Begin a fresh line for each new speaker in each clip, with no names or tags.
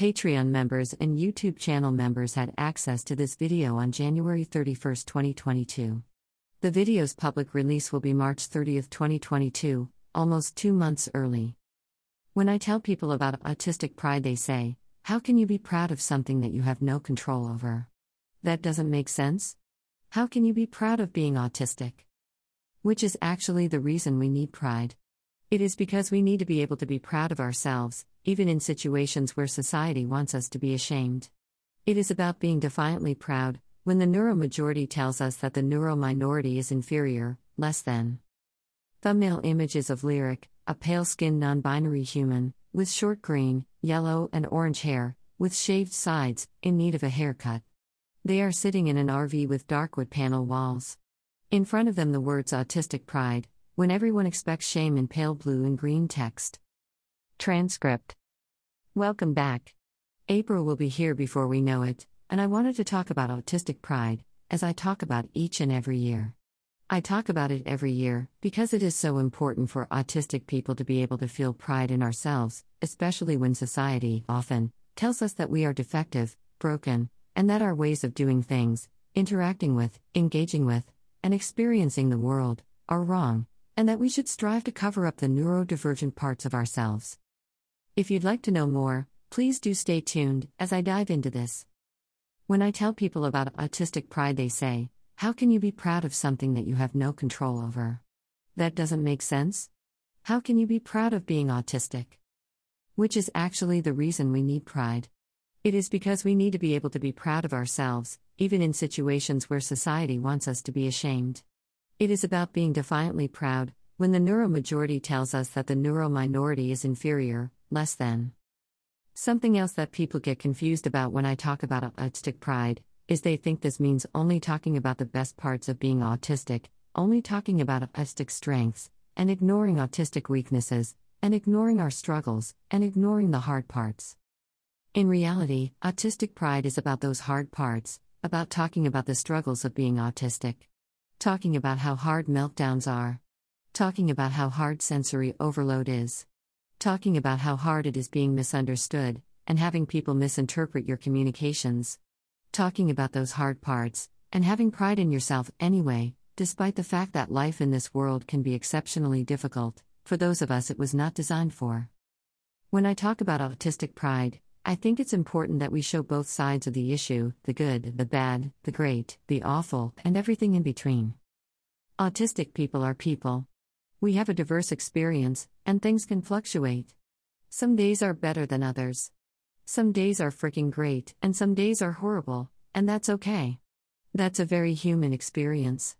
Patreon members and YouTube channel members had access to this video on January 31, 2022. The video's public release will be March 30, 2022, almost two months early. When I tell people about autistic pride, they say, How can you be proud of something that you have no control over? That doesn't make sense? How can you be proud of being autistic? Which is actually the reason we need pride. It is because we need to be able to be proud of ourselves, even in situations where society wants us to be ashamed. It is about being defiantly proud, when the neuromajority tells us that the neurominority is inferior, less than. Thumbnail images of Lyric, a pale skinned non binary human, with short green, yellow, and orange hair, with shaved sides, in need of a haircut. They are sitting in an RV with dark wood panel walls. In front of them, the words autistic pride, when everyone expects shame in pale blue and green text. Transcript Welcome back. April will be here before we know it, and I wanted to talk about autistic pride, as I talk about each and every year. I talk about it every year because it is so important for autistic people to be able to feel pride in ourselves, especially when society, often, tells us that we are defective, broken, and that our ways of doing things, interacting with, engaging with, and experiencing the world, are wrong, and that we should strive to cover up the neurodivergent parts of ourselves. If you'd like to know more, please do stay tuned as I dive into this. When I tell people about autistic pride, they say, How can you be proud of something that you have no control over? That doesn't make sense? How can you be proud of being autistic? Which is actually the reason we need pride. It is because we need to be able to be proud of ourselves, even in situations where society wants us to be ashamed. It is about being defiantly proud, when the neuromajority tells us that the neurominority is inferior, less than. Something else that people get confused about when I talk about autistic pride is they think this means only talking about the best parts of being autistic, only talking about autistic strengths, and ignoring autistic weaknesses, and ignoring our struggles, and ignoring the hard parts. In reality, autistic pride is about those hard parts, about talking about the struggles of being autistic. Talking about how hard meltdowns are. Talking about how hard sensory overload is. Talking about how hard it is being misunderstood, and having people misinterpret your communications. Talking about those hard parts, and having pride in yourself anyway, despite the fact that life in this world can be exceptionally difficult, for those of us it was not designed for. When I talk about autistic pride, I think it's important that we show both sides of the issue the good, the bad, the great, the awful, and everything in between. Autistic people are people. We have a diverse experience, and things can fluctuate. Some days are better than others. Some days are freaking great, and some days are horrible, and that's okay. That's a very human experience.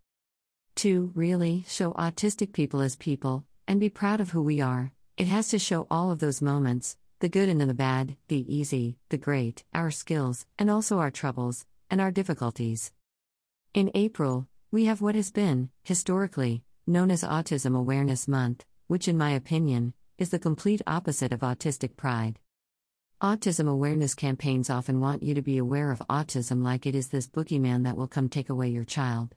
To really show autistic people as people, and be proud of who we are, it has to show all of those moments, the good and the bad, the easy, the great, our skills, and also our troubles, and our difficulties. In April, we have what has been, historically, known as Autism Awareness Month, which, in my opinion, is the complete opposite of autistic pride. Autism awareness campaigns often want you to be aware of autism like it is this boogeyman that will come take away your child.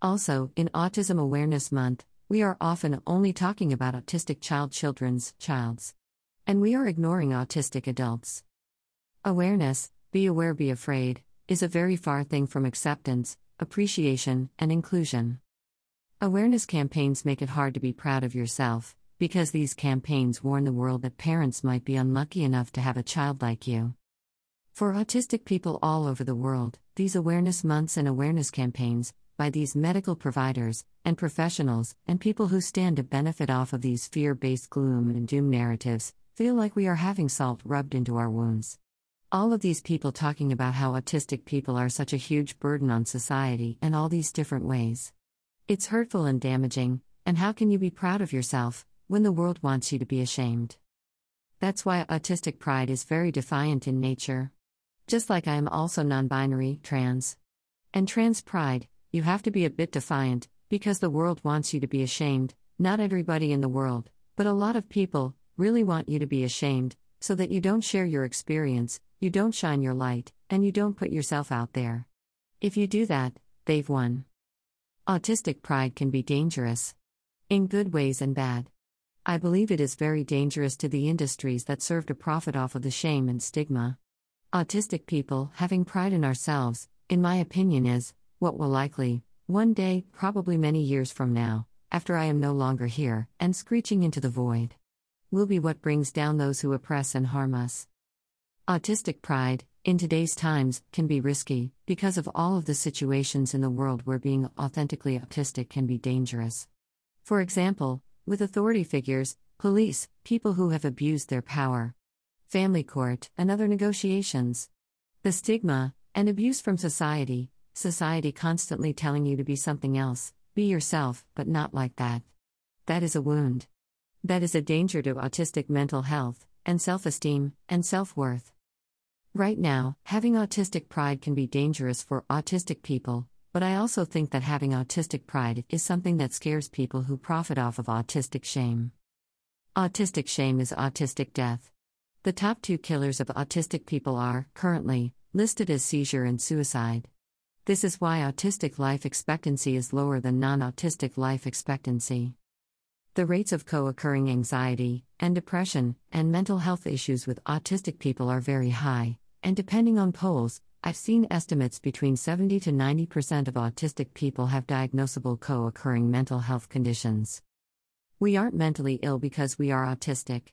Also, in Autism Awareness Month, we are often only talking about autistic child children's childs. And we are ignoring autistic adults. Awareness, be aware, be afraid, is a very far thing from acceptance, appreciation, and inclusion. Awareness campaigns make it hard to be proud of yourself, because these campaigns warn the world that parents might be unlucky enough to have a child like you. For autistic people all over the world, these awareness months and awareness campaigns, by these medical providers, and professionals, and people who stand to benefit off of these fear based gloom and doom narratives, feel like we are having salt rubbed into our wounds. All of these people talking about how autistic people are such a huge burden on society and all these different ways. It's hurtful and damaging, and how can you be proud of yourself when the world wants you to be ashamed? That's why autistic pride is very defiant in nature. Just like I am also non binary, trans. And trans pride, you have to be a bit defiant, because the world wants you to be ashamed, not everybody in the world, but a lot of people, really want you to be ashamed, so that you don't share your experience, you don't shine your light, and you don't put yourself out there. If you do that, they've won. Autistic pride can be dangerous. In good ways and bad. I believe it is very dangerous to the industries that serve to profit off of the shame and stigma. Autistic people, having pride in ourselves, in my opinion, is what will likely, one day, probably many years from now, after I am no longer here, and screeching into the void, will be what brings down those who oppress and harm us. Autistic pride, in today's times, can be risky, because of all of the situations in the world where being authentically autistic can be dangerous. For example, with authority figures, police, people who have abused their power, family court, and other negotiations. The stigma and abuse from society, society constantly telling you to be something else, be yourself, but not like that. That is a wound. That is a danger to autistic mental health, and self esteem, and self worth. Right now, having autistic pride can be dangerous for autistic people, but I also think that having autistic pride is something that scares people who profit off of autistic shame. Autistic shame is autistic death. The top two killers of autistic people are, currently, listed as seizure and suicide. This is why autistic life expectancy is lower than non autistic life expectancy. The rates of co occurring anxiety, and depression, and mental health issues with autistic people are very high, and depending on polls, I've seen estimates between 70 to 90% of autistic people have diagnosable co occurring mental health conditions. We aren't mentally ill because we are autistic.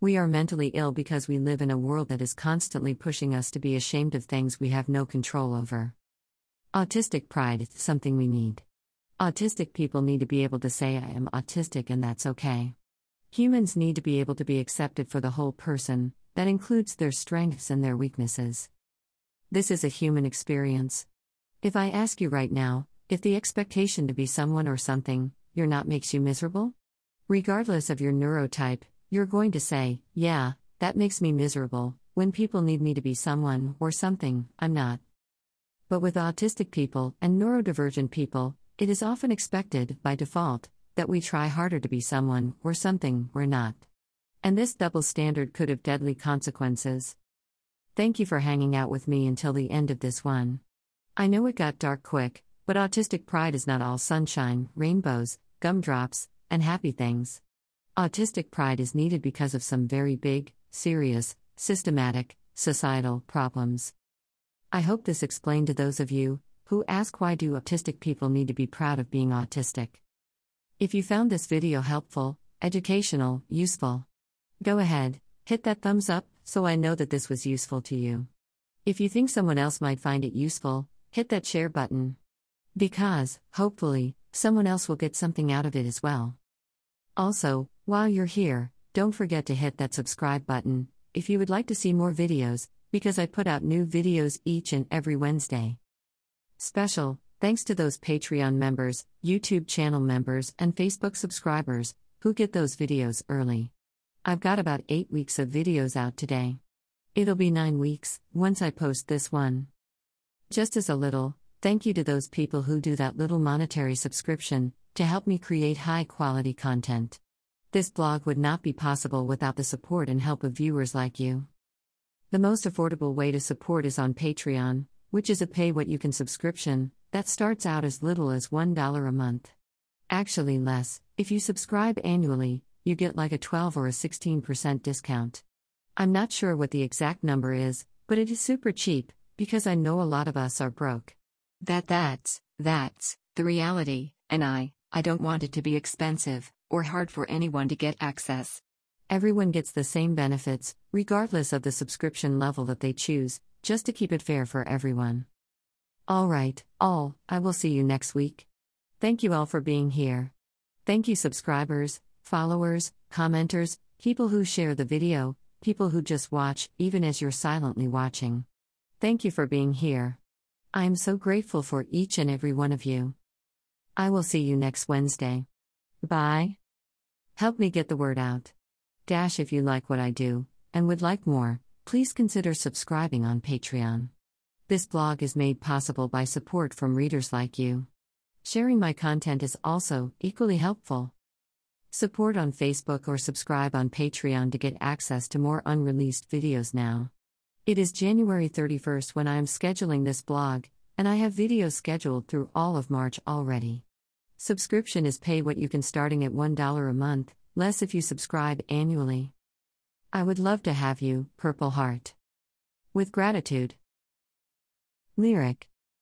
We are mentally ill because we live in a world that is constantly pushing us to be ashamed of things we have no control over. Autistic pride is something we need. Autistic people need to be able to say, I am autistic and that's okay. Humans need to be able to be accepted for the whole person, that includes their strengths and their weaknesses. This is a human experience. If I ask you right now, if the expectation to be someone or something you're not makes you miserable? Regardless of your neurotype, you're going to say, Yeah, that makes me miserable, when people need me to be someone or something I'm not. But with autistic people and neurodivergent people, it is often expected, by default, that we try harder to be someone or something we're not. And this double standard could have deadly consequences. Thank you for hanging out with me until the end of this one. I know it got dark quick, but autistic pride is not all sunshine, rainbows, gumdrops, and happy things. Autistic pride is needed because of some very big, serious, systematic, societal problems. I hope this explained to those of you who ask why do autistic people need to be proud of being autistic. If you found this video helpful, educational, useful, go ahead, hit that thumbs up so I know that this was useful to you. If you think someone else might find it useful, hit that share button. Because, hopefully, someone else will get something out of it as well. Also, while you're here, don't forget to hit that subscribe button if you would like to see more videos, because I put out new videos each and every Wednesday. Special thanks to those Patreon members, YouTube channel members, and Facebook subscribers who get those videos early. I've got about 8 weeks of videos out today. It'll be 9 weeks once I post this one. Just as a little, thank you to those people who do that little monetary subscription to help me create high quality content. This blog would not be possible without the support and help of viewers like you. The most affordable way to support is on Patreon, which is a pay what you can subscription that starts out as little as $1 a month. Actually, less, if you subscribe annually, you get like a 12 or a 16% discount. I'm not sure what the exact number is, but it is super cheap, because I know a lot of us are broke. That that's, that's, the reality, and I, I don't want it to be expensive, or hard for anyone to get access. Everyone gets the same benefits, regardless of the subscription level that they choose, just to keep it fair for everyone. Alright, all, I will see you next week. Thank you all for being here. Thank you, subscribers, followers, commenters, people who share the video, people who just watch, even as you're silently watching. Thank you for being here. I am so grateful for each and every one of you. I will see you next Wednesday. Bye. Help me get the word out. Dash if you like what I do, and would like more, please consider subscribing on Patreon. This blog is made possible by support from readers like you. Sharing my content is also equally helpful. Support on Facebook or subscribe on Patreon to get access to more unreleased videos now. It is January 31st when I am scheduling this blog, and I have videos scheduled through all of March already. Subscription is pay what you can starting at $1 a month, less if you subscribe annually. I would love to have you, Purple Heart. With gratitude. Lyric